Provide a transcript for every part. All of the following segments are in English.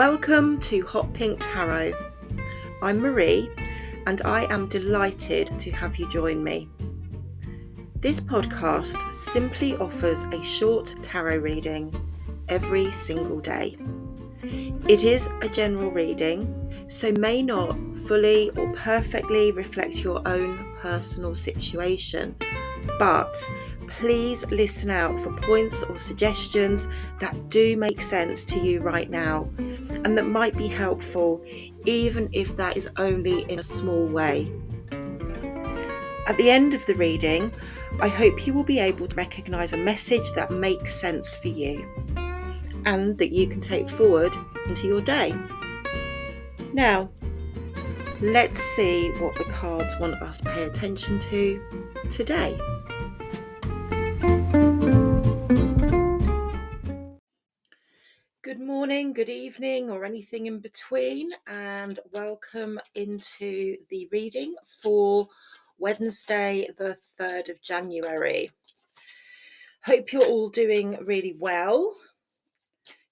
Welcome to Hot Pink Tarot. I'm Marie and I am delighted to have you join me. This podcast simply offers a short tarot reading every single day. It is a general reading, so may not fully or perfectly reflect your own personal situation, but please listen out for points or suggestions that do make sense to you right now and that might be helpful, even if that is only in a small way. At the end of the reading, I hope you will be able to recognise a message that makes sense for you and that you can take forward into your day. Now, let's see what the cards want us to pay attention to today. Morning, good evening, or anything in between, and welcome into the reading for Wednesday, the 3rd of January. Hope you're all doing really well,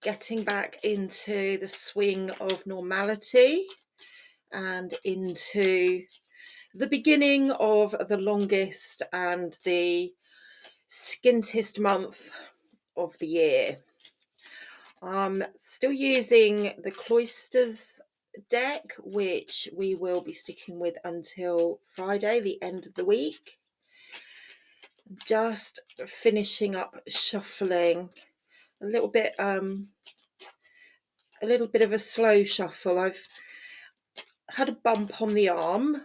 getting back into the swing of normality and into the beginning of the longest and the skintest month of the year. I'm still using the Cloisters deck, which we will be sticking with until Friday, the end of the week. Just finishing up shuffling a little bit, um, a little bit of a slow shuffle. I've had a bump on the arm.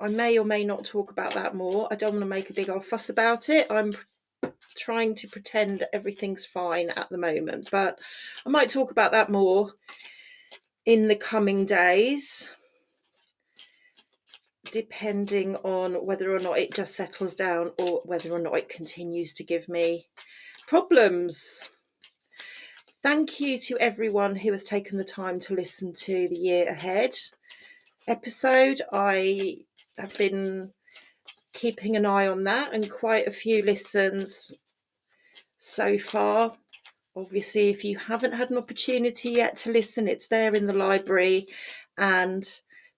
I may or may not talk about that more. I don't want to make a big old fuss about it. I'm trying to pretend everything's fine at the moment, but I might talk about that more in the coming days, depending on whether or not it just settles down or whether or not it continues to give me problems. Thank you to everyone who has taken the time to listen to the year ahead episode. I have been keeping an eye on that and quite a few listens so far. Obviously, if you haven't had an opportunity yet to listen, it's there in the library and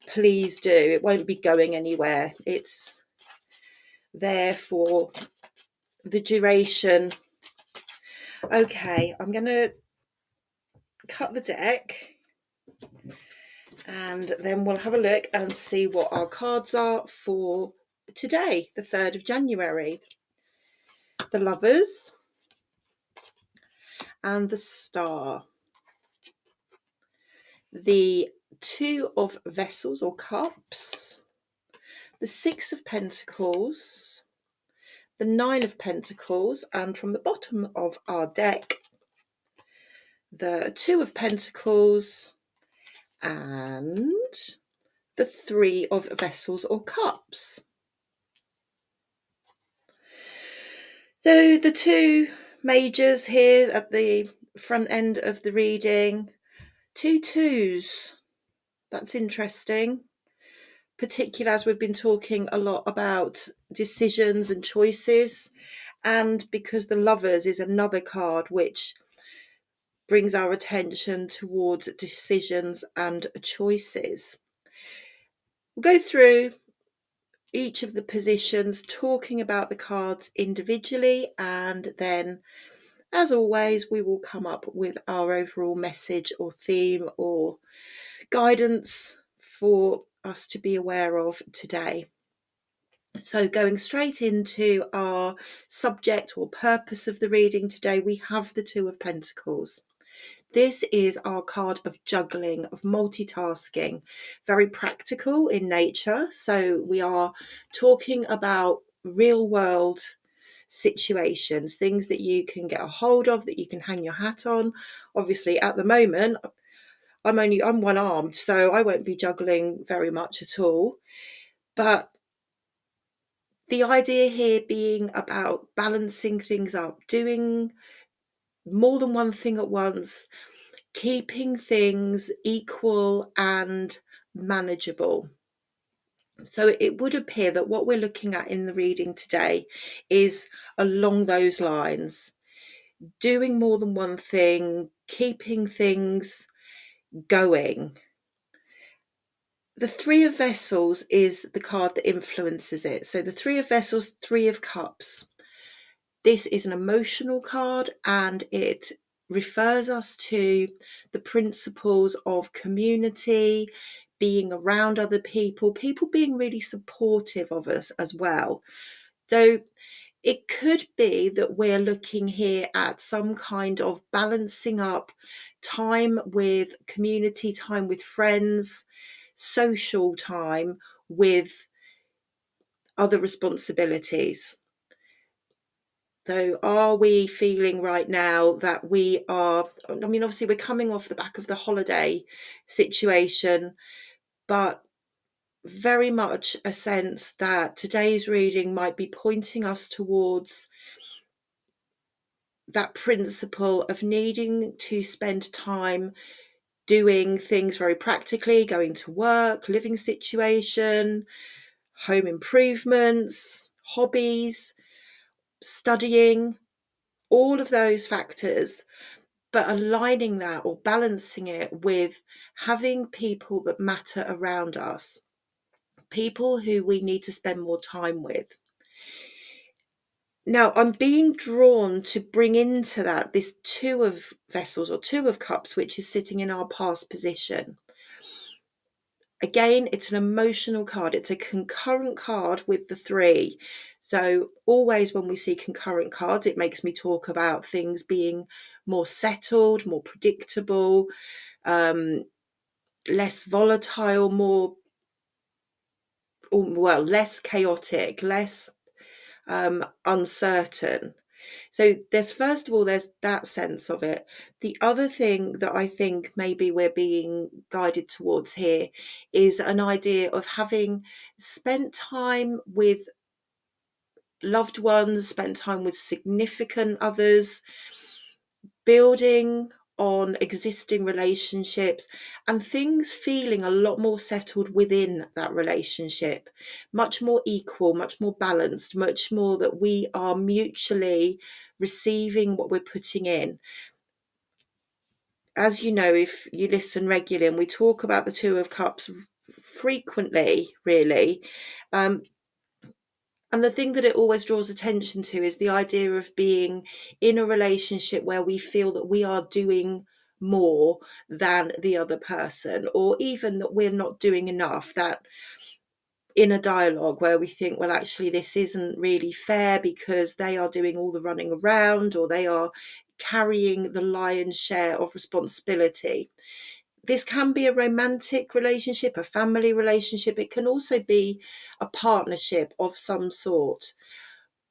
please do. It won't be going anywhere. It's there for the duration. Okay, I'm going to cut the deck and then we'll have a look and see what our cards are for today, the 3rd of January. The Lovers, and the star. The two of vessels or cups, the six of pentacles, the nine of pentacles, and from the bottom of our deck, the two of pentacles and the three of vessels or cups. So the two majors here at the front end of the reading. Two twos. That's interesting. Particularly as we've been talking a lot about decisions and choices, and because the lovers is another card which brings our attention towards decisions and choices. We'll go through each of the positions, talking about the cards individually, and then, as always, we will come up with our overall message or theme or guidance for us to be aware of today. So, going straight into our subject or purpose of the reading today, we have the Two of Pentacles. This is our card of juggling, of multitasking, very practical in nature. So we are talking about real world situations, things that you can get a hold of, that you can hang your hat on. Obviously, at the moment, I'm only I'm one armed, so I won't be juggling very much at all. But the idea here being about balancing things up, doing more than one thing at once, keeping things equal and manageable. So it would appear that what we're looking at in the reading today is along those lines doing more than one thing, keeping things going. The Three of Vessels is the card that influences it. So the Three of Vessels, Three of Cups. This is an emotional card and it refers us to the principles of community, being around other people, people being really supportive of us as well. So it could be that we're looking here at some kind of balancing up time with community, time with friends, social time with other responsibilities. So, are we feeling right now that we are? I mean, obviously, we're coming off the back of the holiday situation, but very much a sense that today's reading might be pointing us towards that principle of needing to spend time doing things very practically, going to work, living situation, home improvements, hobbies, studying, all of those factors, but aligning that or balancing it with having people that matter around us, people who we need to spend more time with. Now, I'm being drawn to bring into that this two of vessels or two of cups, which is sitting in our past position. Again, it's an emotional card. It's a concurrent card with the three. So, always when we see concurrent cards, it makes me talk about things being more settled, more predictable, um, less volatile, more, well, less chaotic, less um, uncertain. So there's first of all there's that sense of it. The other thing that I think maybe we're being guided towards here is an idea of having spent time with loved ones, spent time with significant others, building on existing relationships and things feeling a lot more settled within that relationship, much more equal, much more balanced, much more that we are mutually receiving what we're putting in. As you know, if you listen regularly and we talk about the Two of Cups frequently, really, um, and the thing that it always draws attention to is the idea of being in a relationship where we feel that we are doing more than the other person, or even that we're not doing enough. That in a dialogue where we think, well, actually, this isn't really fair because they are doing all the running around or they are carrying the lion's share of responsibility this can be a romantic relationship, a family relationship. It can also be a partnership of some sort.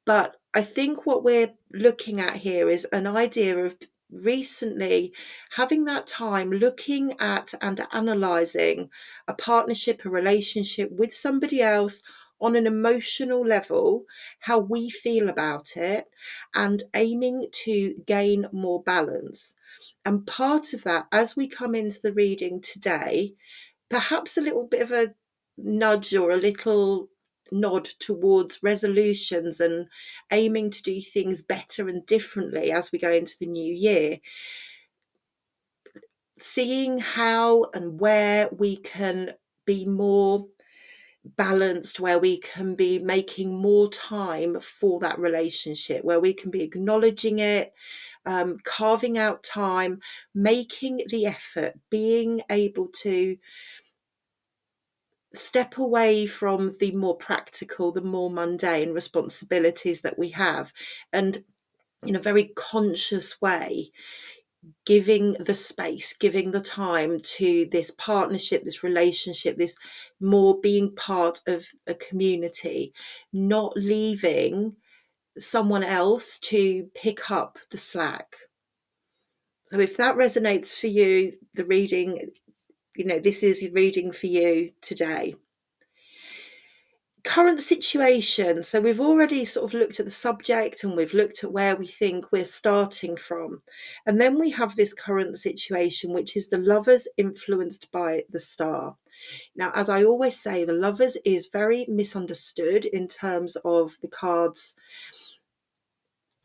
But I think what we're looking at here is an idea of recently having that time looking at and analyzing a partnership, a relationship with somebody else on an emotional level, how we feel about it, and aiming to gain more balance. And part of that, as we come into the reading today, perhaps a little bit of a nudge or a little nod towards resolutions and aiming to do things better and differently as we go into the new year. Seeing how and where we can be more balanced, where we can be making more time for that relationship, where we can be acknowledging it, um, carving out time, making the effort, being able to step away from the more practical, the more mundane responsibilities that we have, and in a very conscious way, giving the space, giving the time to this partnership, this relationship, this more being part of a community, not leaving someone else to pick up the slack. So if that resonates for you, the reading, you know, this is reading for you today. Current situation. So we've already sort of looked at the subject and we've looked at where we think we're starting from. And then we have this current situation, which is the lovers influenced by the star. Now, as I always say, the lovers is very misunderstood in terms of the cards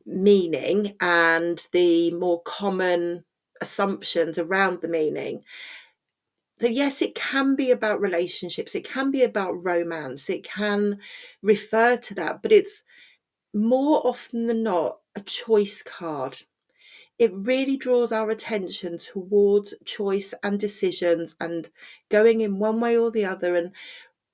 meaning and the more common assumptions around the meaning. So, yes, it can be about relationships, it can be about romance, it can refer to that, but it's more often than not a choice card. It really draws our attention towards choice and decisions and going in one way or the other, and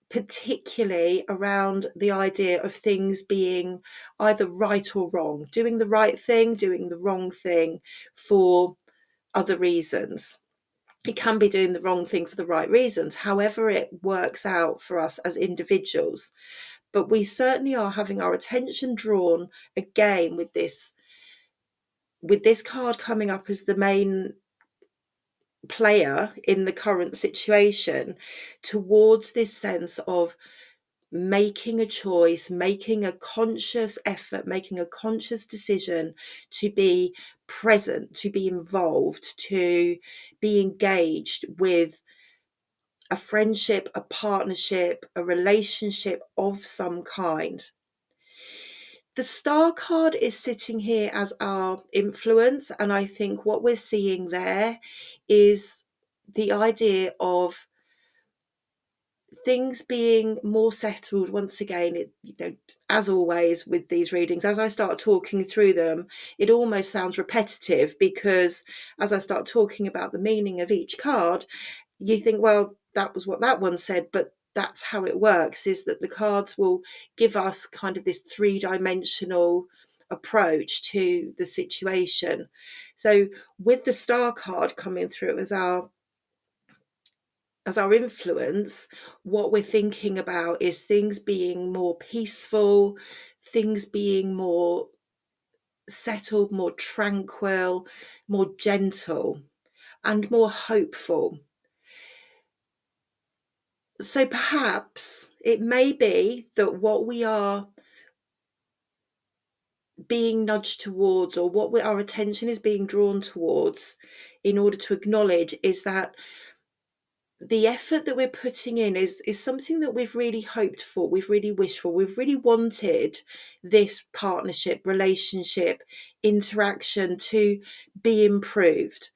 particularly around the idea of things being either right or wrong, doing the right thing, doing the wrong thing for other reasons. It can be doing the wrong thing for the right reasons, however, it works out for us as individuals. But we certainly are having our attention drawn again with this with this card coming up as the main player in the current situation towards this sense of making a choice, making a conscious effort, making a conscious decision to be present, to be involved, to be engaged with a friendship, a partnership, a relationship of some kind. The star card is sitting here as our influence, and I think what we're seeing there is the idea of things being more settled once again it, you know as always with these readings as i start talking through them it almost sounds repetitive because as i start talking about the meaning of each card you think well that was what that one said but that's how it works is that the cards will give us kind of this three dimensional approach to the situation. So with the star card coming through as our as our influence, what we're thinking about is things being more peaceful, things being more settled, more tranquil, more gentle, and more hopeful so perhaps it may be that what we are being nudged towards or what we, our attention is being drawn towards in order to acknowledge is that the effort that we're putting in is is something that we've really hoped for we've really wished for we've really wanted this partnership relationship interaction to be improved.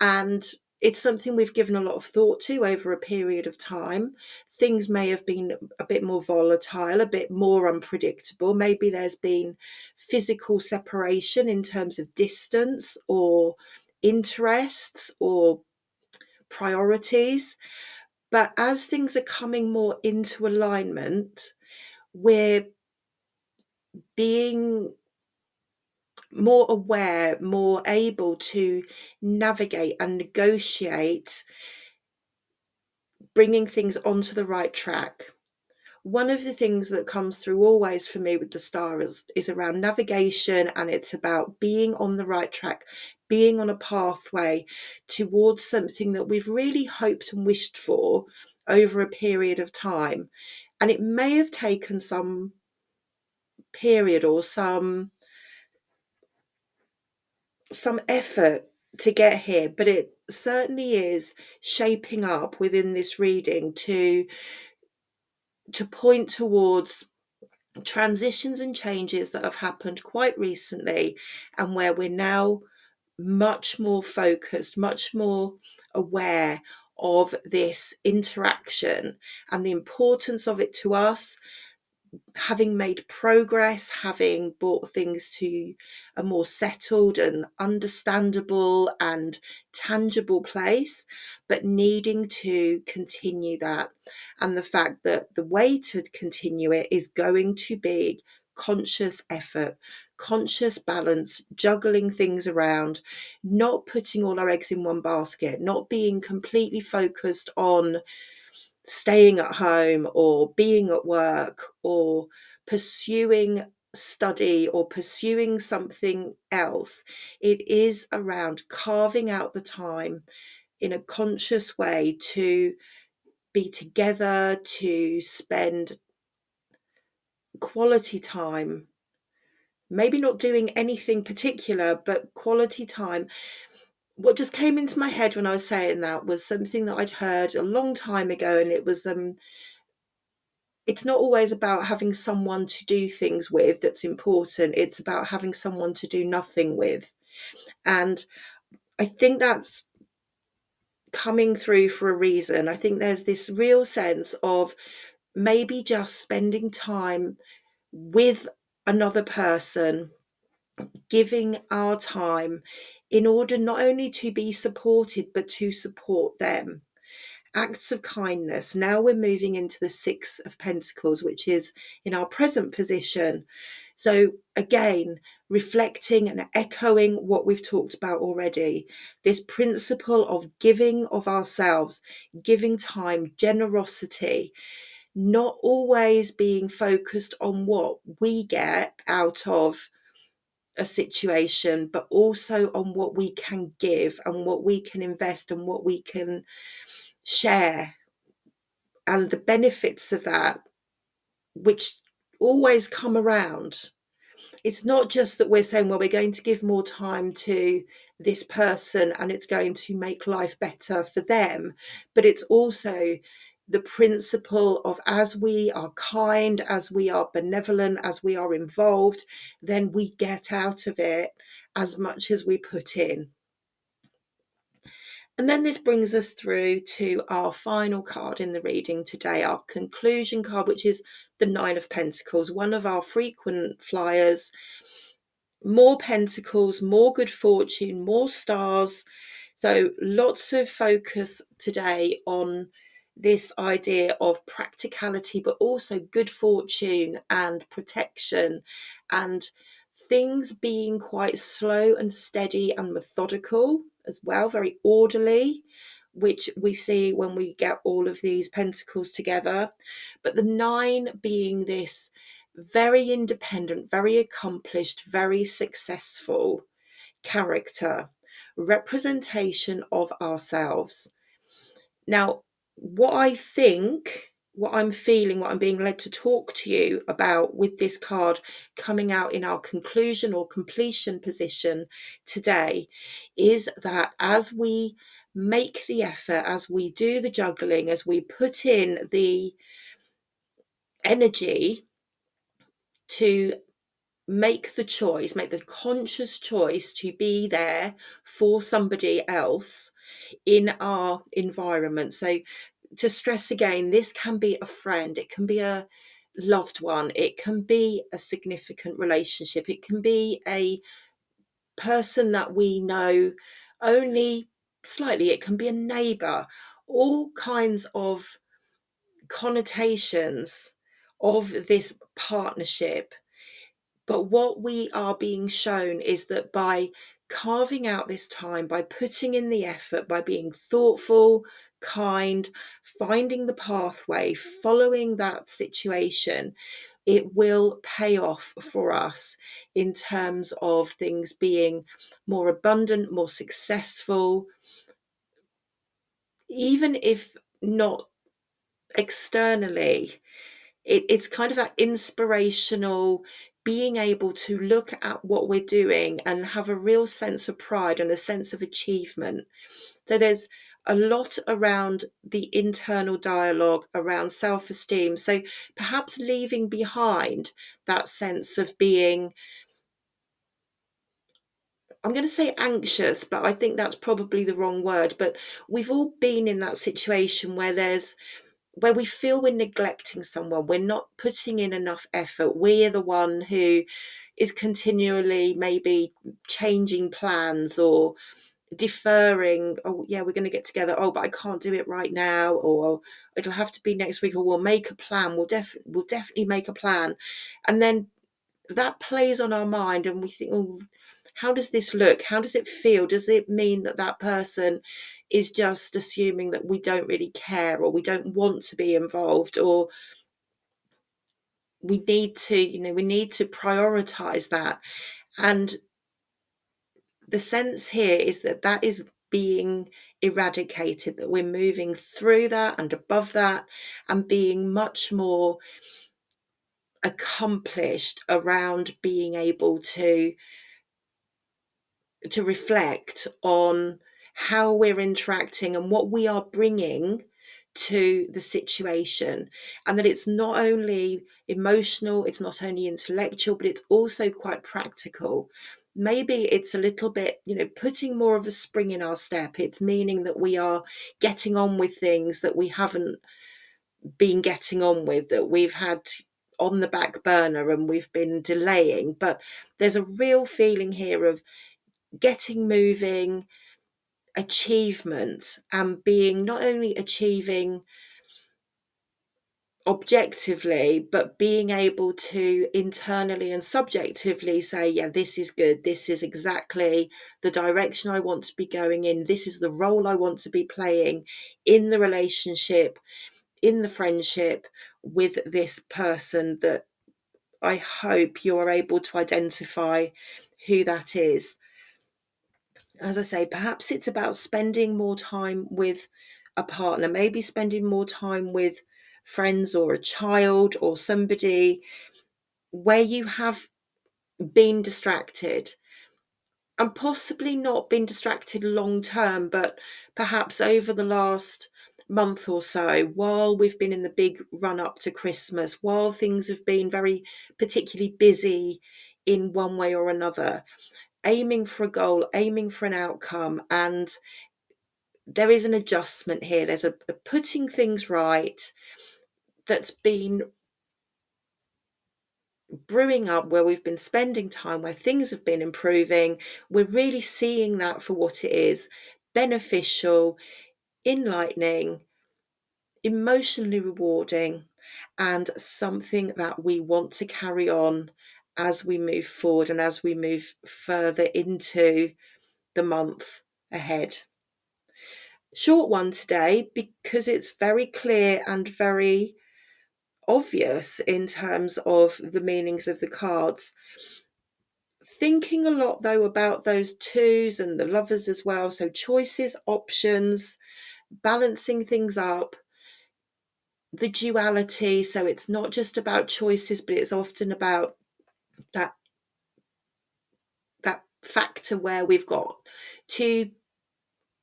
And it's something we've given a lot of thought to over a period of time. Things may have been a bit more volatile, a bit more unpredictable. Maybe there's been physical separation in terms of distance or interests or priorities. But as things are coming more into alignment, we're being more aware, more able to navigate and negotiate bringing things onto the right track. One of the things that comes through always for me with the star is, is around navigation and it's about being on the right track, being on a pathway towards something that we've really hoped and wished for over a period of time. And it may have taken some period or some some effort to get here, but it certainly is shaping up within this reading to to point towards transitions and changes that have happened quite recently and where we're now much more focused, much more aware of this interaction and the importance of it to us having made progress, having brought things to a more settled and understandable and tangible place, but needing to continue that. And the fact that the way to continue it is going to be conscious effort, conscious balance, juggling things around, not putting all our eggs in one basket, not being completely focused on staying at home or being at work or pursuing study or pursuing something else. It is around carving out the time in a conscious way to be together, to spend quality time. Maybe not doing anything particular, but quality time what just came into my head when I was saying that was something that I'd heard a long time ago, and it was um, it's not always about having someone to do things with that's important. It's about having someone to do nothing with, and I think that's coming through for a reason. I think there's this real sense of maybe just spending time with another person, giving our time in order not only to be supported, but to support them. Acts of kindness. Now we're moving into the Six of Pentacles, which is in our present position. So, again, reflecting and echoing what we've talked about already this principle of giving of ourselves, giving time, generosity, not always being focused on what we get out of a situation, but also on what we can give and what we can invest and what we can share and the benefits of that, which always come around. It's not just that we're saying, well, we're going to give more time to this person and it's going to make life better for them, but it's also the principle of as we are kind, as we are benevolent, as we are involved, then we get out of it as much as we put in. And then this brings us through to our final card in the reading today, our conclusion card, which is the Nine of Pentacles, one of our frequent flyers. More pentacles, more good fortune, more stars. So, lots of focus today on this idea of practicality, but also good fortune and protection and things being quite slow and steady and methodical as well, very orderly, which we see when we get all of these pentacles together. But the nine being this very independent, very accomplished, very successful character, representation of ourselves. Now, what I think what I'm feeling, what I'm being led to talk to you about with this card coming out in our conclusion or completion position today is that as we make the effort, as we do the juggling, as we put in the energy to make the choice, make the conscious choice to be there for somebody else in our environment. So to stress again, this can be a friend, it can be a loved one, it can be a significant relationship, it can be a person that we know only slightly, it can be a neighbor, all kinds of connotations of this partnership. But what we are being shown is that by carving out this time, by putting in the effort, by being thoughtful, kind, finding the pathway, following that situation, it will pay off for us in terms of things being more abundant, more successful, even if not externally. It, it's kind of that inspirational being able to look at what we're doing and have a real sense of pride and a sense of achievement. So there's a lot around the internal dialogue around self esteem. So perhaps leaving behind that sense of being, I'm going to say anxious, but I think that's probably the wrong word. But we've all been in that situation where there's where we feel we're neglecting someone, we're not putting in enough effort, we're the one who is continually maybe changing plans or deferring oh yeah we're going to get together. Oh but i can't do it right now or it'll have to be next week or we'll make a plan. We'll def we'll definitely make a plan. And then that plays on our mind and we think oh how does this look? How does it feel? Does it mean that that person is just assuming that we don't really care or we don't want to be involved or we need to you know we need to prioritize that. And the sense here is that that is being eradicated, that we're moving through that and above that and being much more accomplished around being able to to reflect on how we're interacting and what we are bringing to the situation and that it's not only emotional it's not only intellectual but it's also quite practical maybe it's a little bit, you know, putting more of a spring in our step. It's meaning that we are getting on with things that we haven't been getting on with, that we've had on the back burner and we've been delaying. But there's a real feeling here of getting moving, achievement, and being not only achieving objectively, but being able to internally and subjectively say, yeah, this is good. This is exactly the direction I want to be going in. This is the role I want to be playing in the relationship, in the friendship with this person that I hope you are able to identify who that is. As I say, perhaps it's about spending more time with a partner, maybe spending more time with friends or a child or somebody where you have been distracted and possibly not been distracted long term, but perhaps over the last month or so, while we've been in the big run up to Christmas, while things have been very particularly busy in one way or another, aiming for a goal, aiming for an outcome, and there is an adjustment here. There's a, a putting things right, that's been brewing up where we've been spending time where things have been improving we're really seeing that for what it is beneficial enlightening emotionally rewarding and something that we want to carry on as we move forward and as we move further into the month ahead short one today because it's very clear and very obvious in terms of the meanings of the cards. Thinking a lot though about those twos and the lovers as well. So, choices, options, balancing things up, the duality. So, it's not just about choices, but it's often about that that factor where we've got two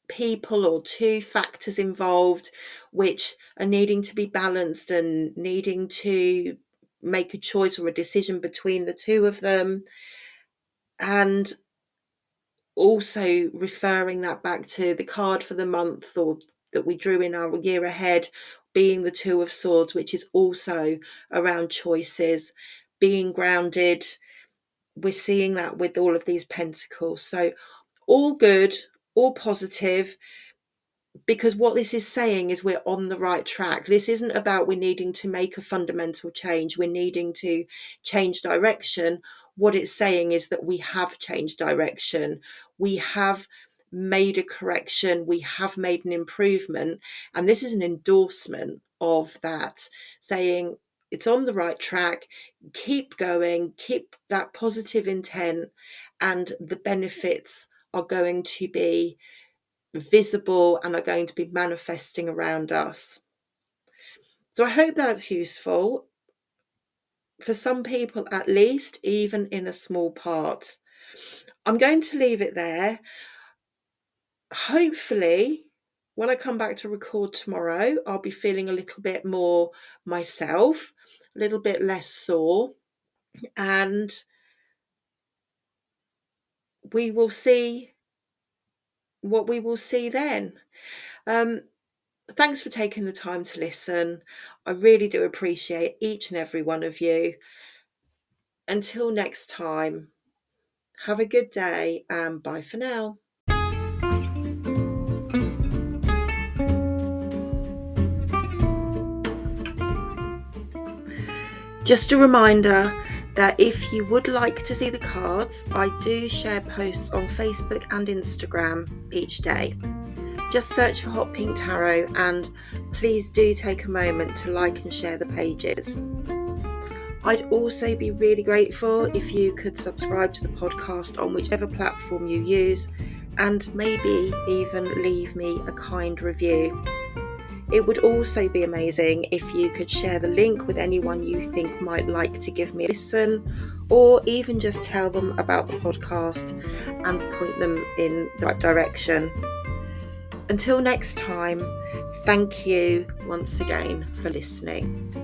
people or two factors involved which are needing to be balanced and needing to make a choice or a decision between the two of them. And also referring that back to the card for the month or that we drew in our year ahead being the two of swords which is also around choices being grounded we're seeing that with all of these pentacles so all good all positive because what this is saying is we're on the right track. This isn't about we're needing to make a fundamental change, we're needing to change direction. What it's saying is that we have changed direction, we have made a correction, we have made an improvement. And this is an endorsement of that, saying it's on the right track, keep going, keep that positive intent, and the benefits are going to be visible and are going to be manifesting around us. So I hope that's useful for some people, at least, even in a small part. I'm going to leave it there. Hopefully, when I come back to record tomorrow, I'll be feeling a little bit more myself, a little bit less sore, and we will see what we will see then. Um, thanks for taking the time to listen. I really do appreciate each and every one of you. Until next time, have a good day and bye for now. Just a reminder that if you would like to see the cards, I do share posts on Facebook and Instagram each day. Just search for Hot Pink Tarot and please do take a moment to like and share the pages. I'd also be really grateful if you could subscribe to the podcast on whichever platform you use and maybe even leave me a kind review. It would also be amazing if you could share the link with anyone you think might like to give me a listen, or even just tell them about the podcast and point them in the right direction. Until next time, thank you once again for listening.